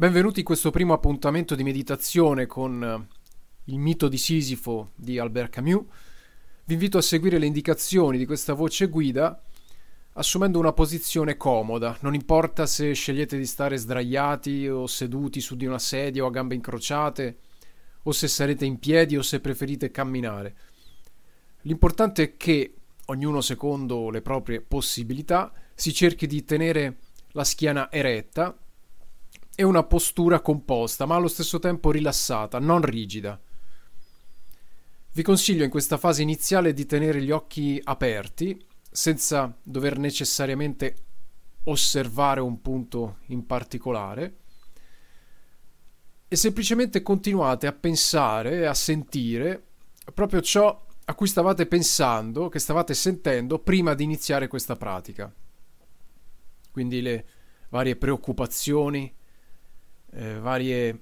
Benvenuti in questo primo appuntamento di meditazione con eh, il mito di Sisifo di Albert Camus. Vi invito a seguire le indicazioni di questa voce guida assumendo una posizione comoda, non importa se scegliete di stare sdraiati o seduti su di una sedia o a gambe incrociate, o se sarete in piedi o se preferite camminare. L'importante è che, ognuno secondo le proprie possibilità, si cerchi di tenere la schiena eretta e una postura composta, ma allo stesso tempo rilassata, non rigida. Vi consiglio in questa fase iniziale di tenere gli occhi aperti, senza dover necessariamente osservare un punto in particolare, e semplicemente continuate a pensare, a sentire proprio ciò a cui stavate pensando, che stavate sentendo prima di iniziare questa pratica. Quindi le varie preoccupazioni, eh, varie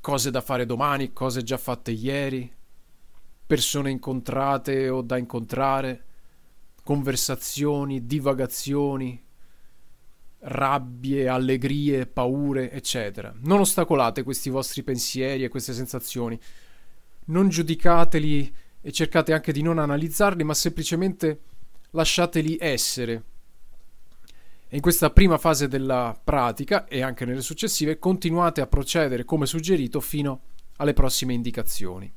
cose da fare domani, cose già fatte ieri, persone incontrate o da incontrare, conversazioni, divagazioni, rabbie, allegrie, paure, eccetera. Non ostacolate questi vostri pensieri e queste sensazioni. Non giudicateli e cercate anche di non analizzarli, ma semplicemente lasciateli essere in questa prima fase della pratica e anche nelle successive continuate a procedere come suggerito fino alle prossime indicazioni.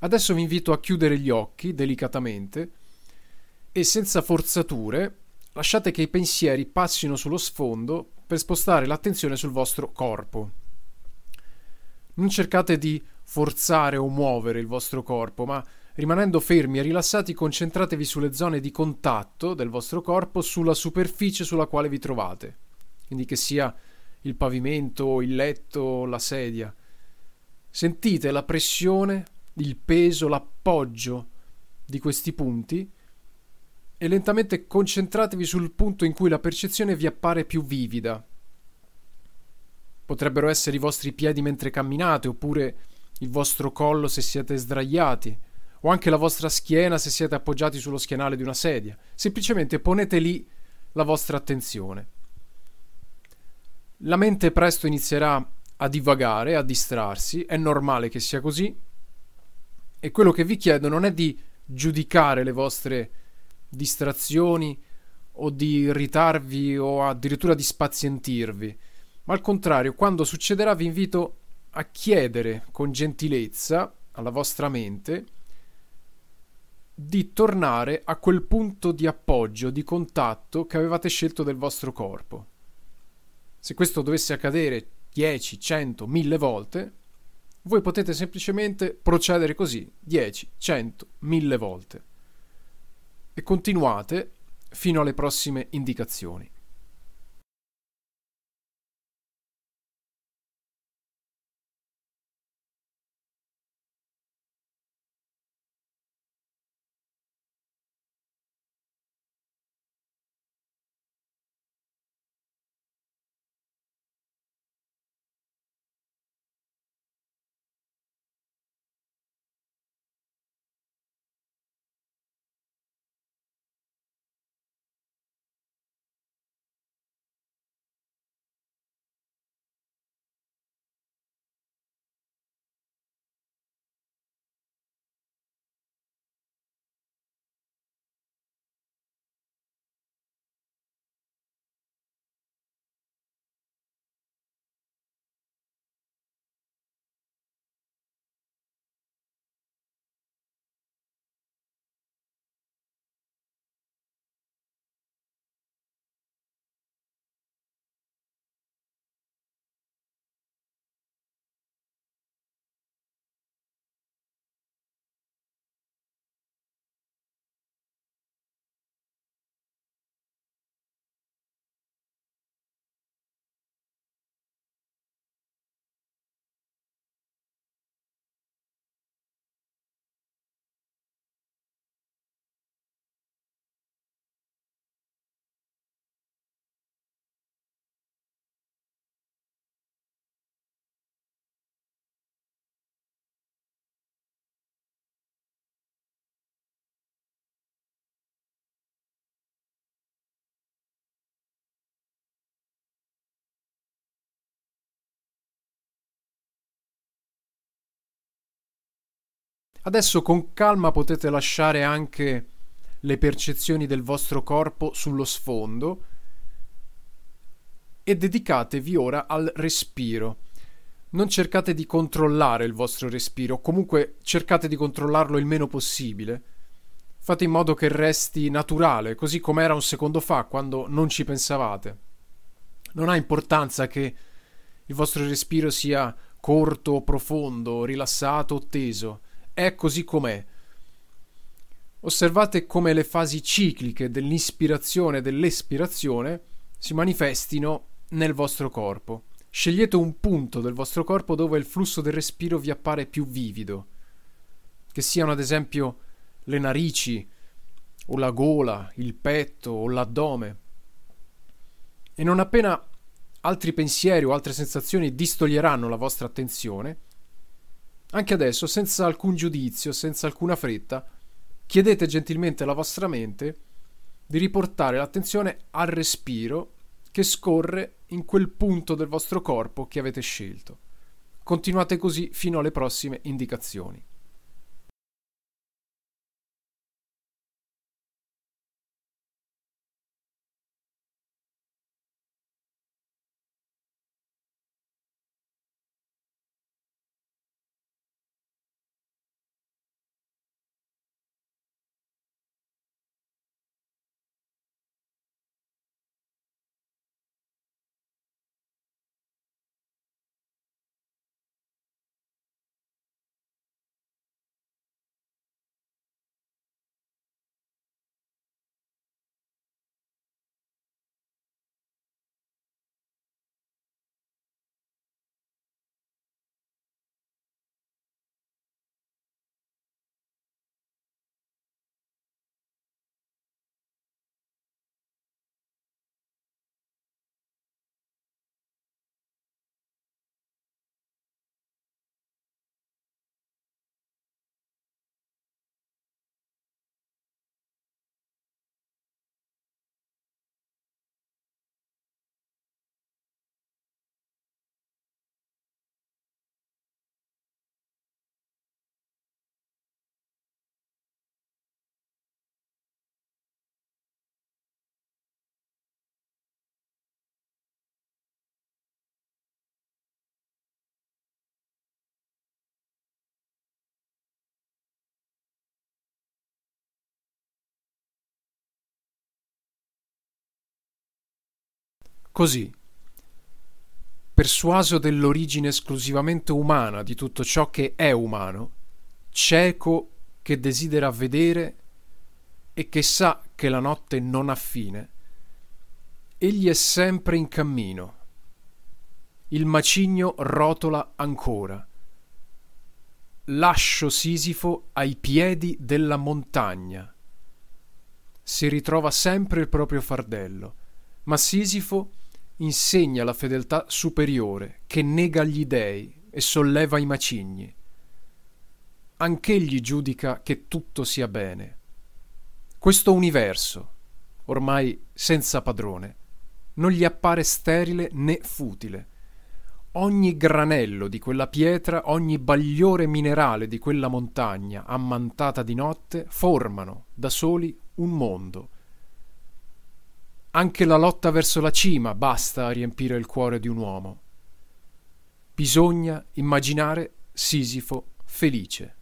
Adesso vi invito a chiudere gli occhi delicatamente e senza forzature lasciate che i pensieri passino sullo sfondo per spostare l'attenzione sul vostro corpo. Non cercate di forzare o muovere il vostro corpo, ma rimanendo fermi e rilassati concentratevi sulle zone di contatto del vostro corpo sulla superficie sulla quale vi trovate, quindi che sia il pavimento, il letto, la sedia. Sentite la pressione il peso, l'appoggio di questi punti e lentamente concentratevi sul punto in cui la percezione vi appare più vivida. Potrebbero essere i vostri piedi mentre camminate, oppure il vostro collo se siete sdraiati, o anche la vostra schiena se siete appoggiati sullo schienale di una sedia. Semplicemente ponete lì la vostra attenzione. La mente presto inizierà a divagare, a distrarsi, è normale che sia così, e quello che vi chiedo non è di giudicare le vostre distrazioni o di irritarvi o addirittura di spazientirvi, ma al contrario, quando succederà vi invito a chiedere con gentilezza alla vostra mente di tornare a quel punto di appoggio, di contatto che avevate scelto del vostro corpo. Se questo dovesse accadere 10, 100, 1000 volte, voi potete semplicemente procedere così 10, 100, 1000 volte e continuate fino alle prossime indicazioni. Adesso con calma potete lasciare anche le percezioni del vostro corpo sullo sfondo e dedicatevi ora al respiro. Non cercate di controllare il vostro respiro, comunque cercate di controllarlo il meno possibile. Fate in modo che resti naturale, così come era un secondo fa, quando non ci pensavate. Non ha importanza che il vostro respiro sia corto o profondo, rilassato o teso, è così com'è. Osservate come le fasi cicliche dell'ispirazione e dell'espirazione si manifestino nel vostro corpo. Scegliete un punto del vostro corpo dove il flusso del respiro vi appare più vivido, che siano ad esempio le narici, o la gola, il petto o l'addome. E non appena altri pensieri o altre sensazioni distoglieranno la vostra attenzione, anche adesso, senza alcun giudizio, senza alcuna fretta, chiedete gentilmente alla vostra mente di riportare l'attenzione al respiro che scorre in quel punto del vostro corpo che avete scelto. Continuate così fino alle prossime indicazioni. Così, persuaso dell'origine esclusivamente umana di tutto ciò che è umano, cieco che desidera vedere e che sa che la notte non ha fine, egli è sempre in cammino. Il macigno rotola ancora. Lascio Sisifo ai piedi della montagna. Si ritrova sempre il proprio fardello, ma Sisifo insegna la fedeltà superiore che nega gli dei e solleva i macigni. Anch'egli giudica che tutto sia bene. Questo universo, ormai senza padrone, non gli appare sterile né futile. Ogni granello di quella pietra, ogni bagliore minerale di quella montagna ammantata di notte formano da soli un mondo anche la lotta verso la cima basta a riempire il cuore di un uomo. Bisogna immaginare Sisifo felice.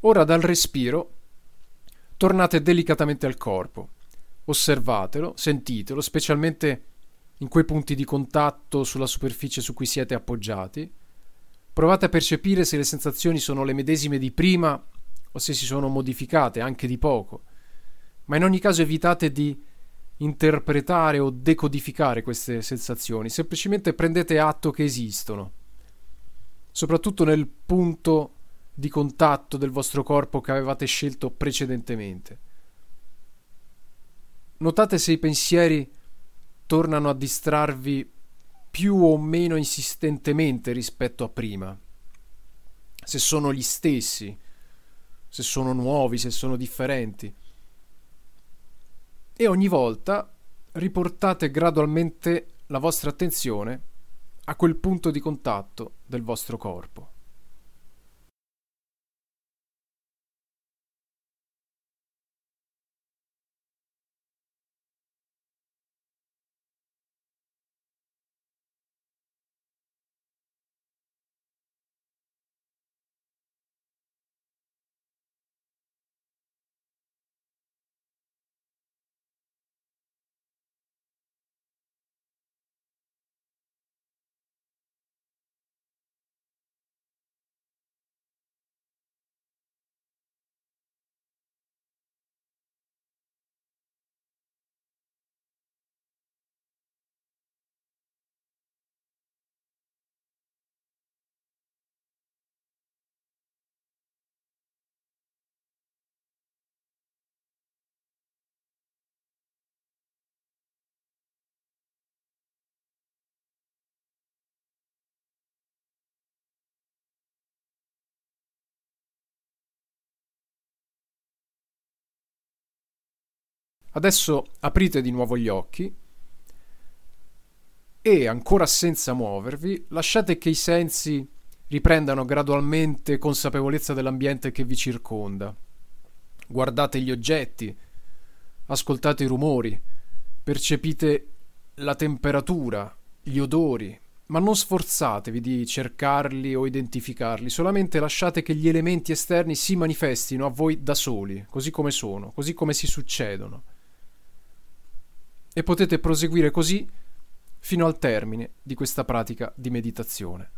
Ora dal respiro tornate delicatamente al corpo. Osservatelo, sentitelo, specialmente in quei punti di contatto sulla superficie su cui siete appoggiati. Provate a percepire se le sensazioni sono le medesime di prima o se si sono modificate anche di poco. Ma in ogni caso evitate di interpretare o decodificare queste sensazioni, semplicemente prendete atto che esistono, soprattutto nel punto di contatto del vostro corpo che avevate scelto precedentemente. Notate se i pensieri tornano a distrarvi più o meno insistentemente rispetto a prima, se sono gli stessi, se sono nuovi, se sono differenti e ogni volta riportate gradualmente la vostra attenzione a quel punto di contatto del vostro corpo. Adesso aprite di nuovo gli occhi e, ancora senza muovervi, lasciate che i sensi riprendano gradualmente consapevolezza dell'ambiente che vi circonda. Guardate gli oggetti, ascoltate i rumori, percepite la temperatura, gli odori, ma non sforzatevi di cercarli o identificarli, solamente lasciate che gli elementi esterni si manifestino a voi da soli, così come sono, così come si succedono e potete proseguire così fino al termine di questa pratica di meditazione.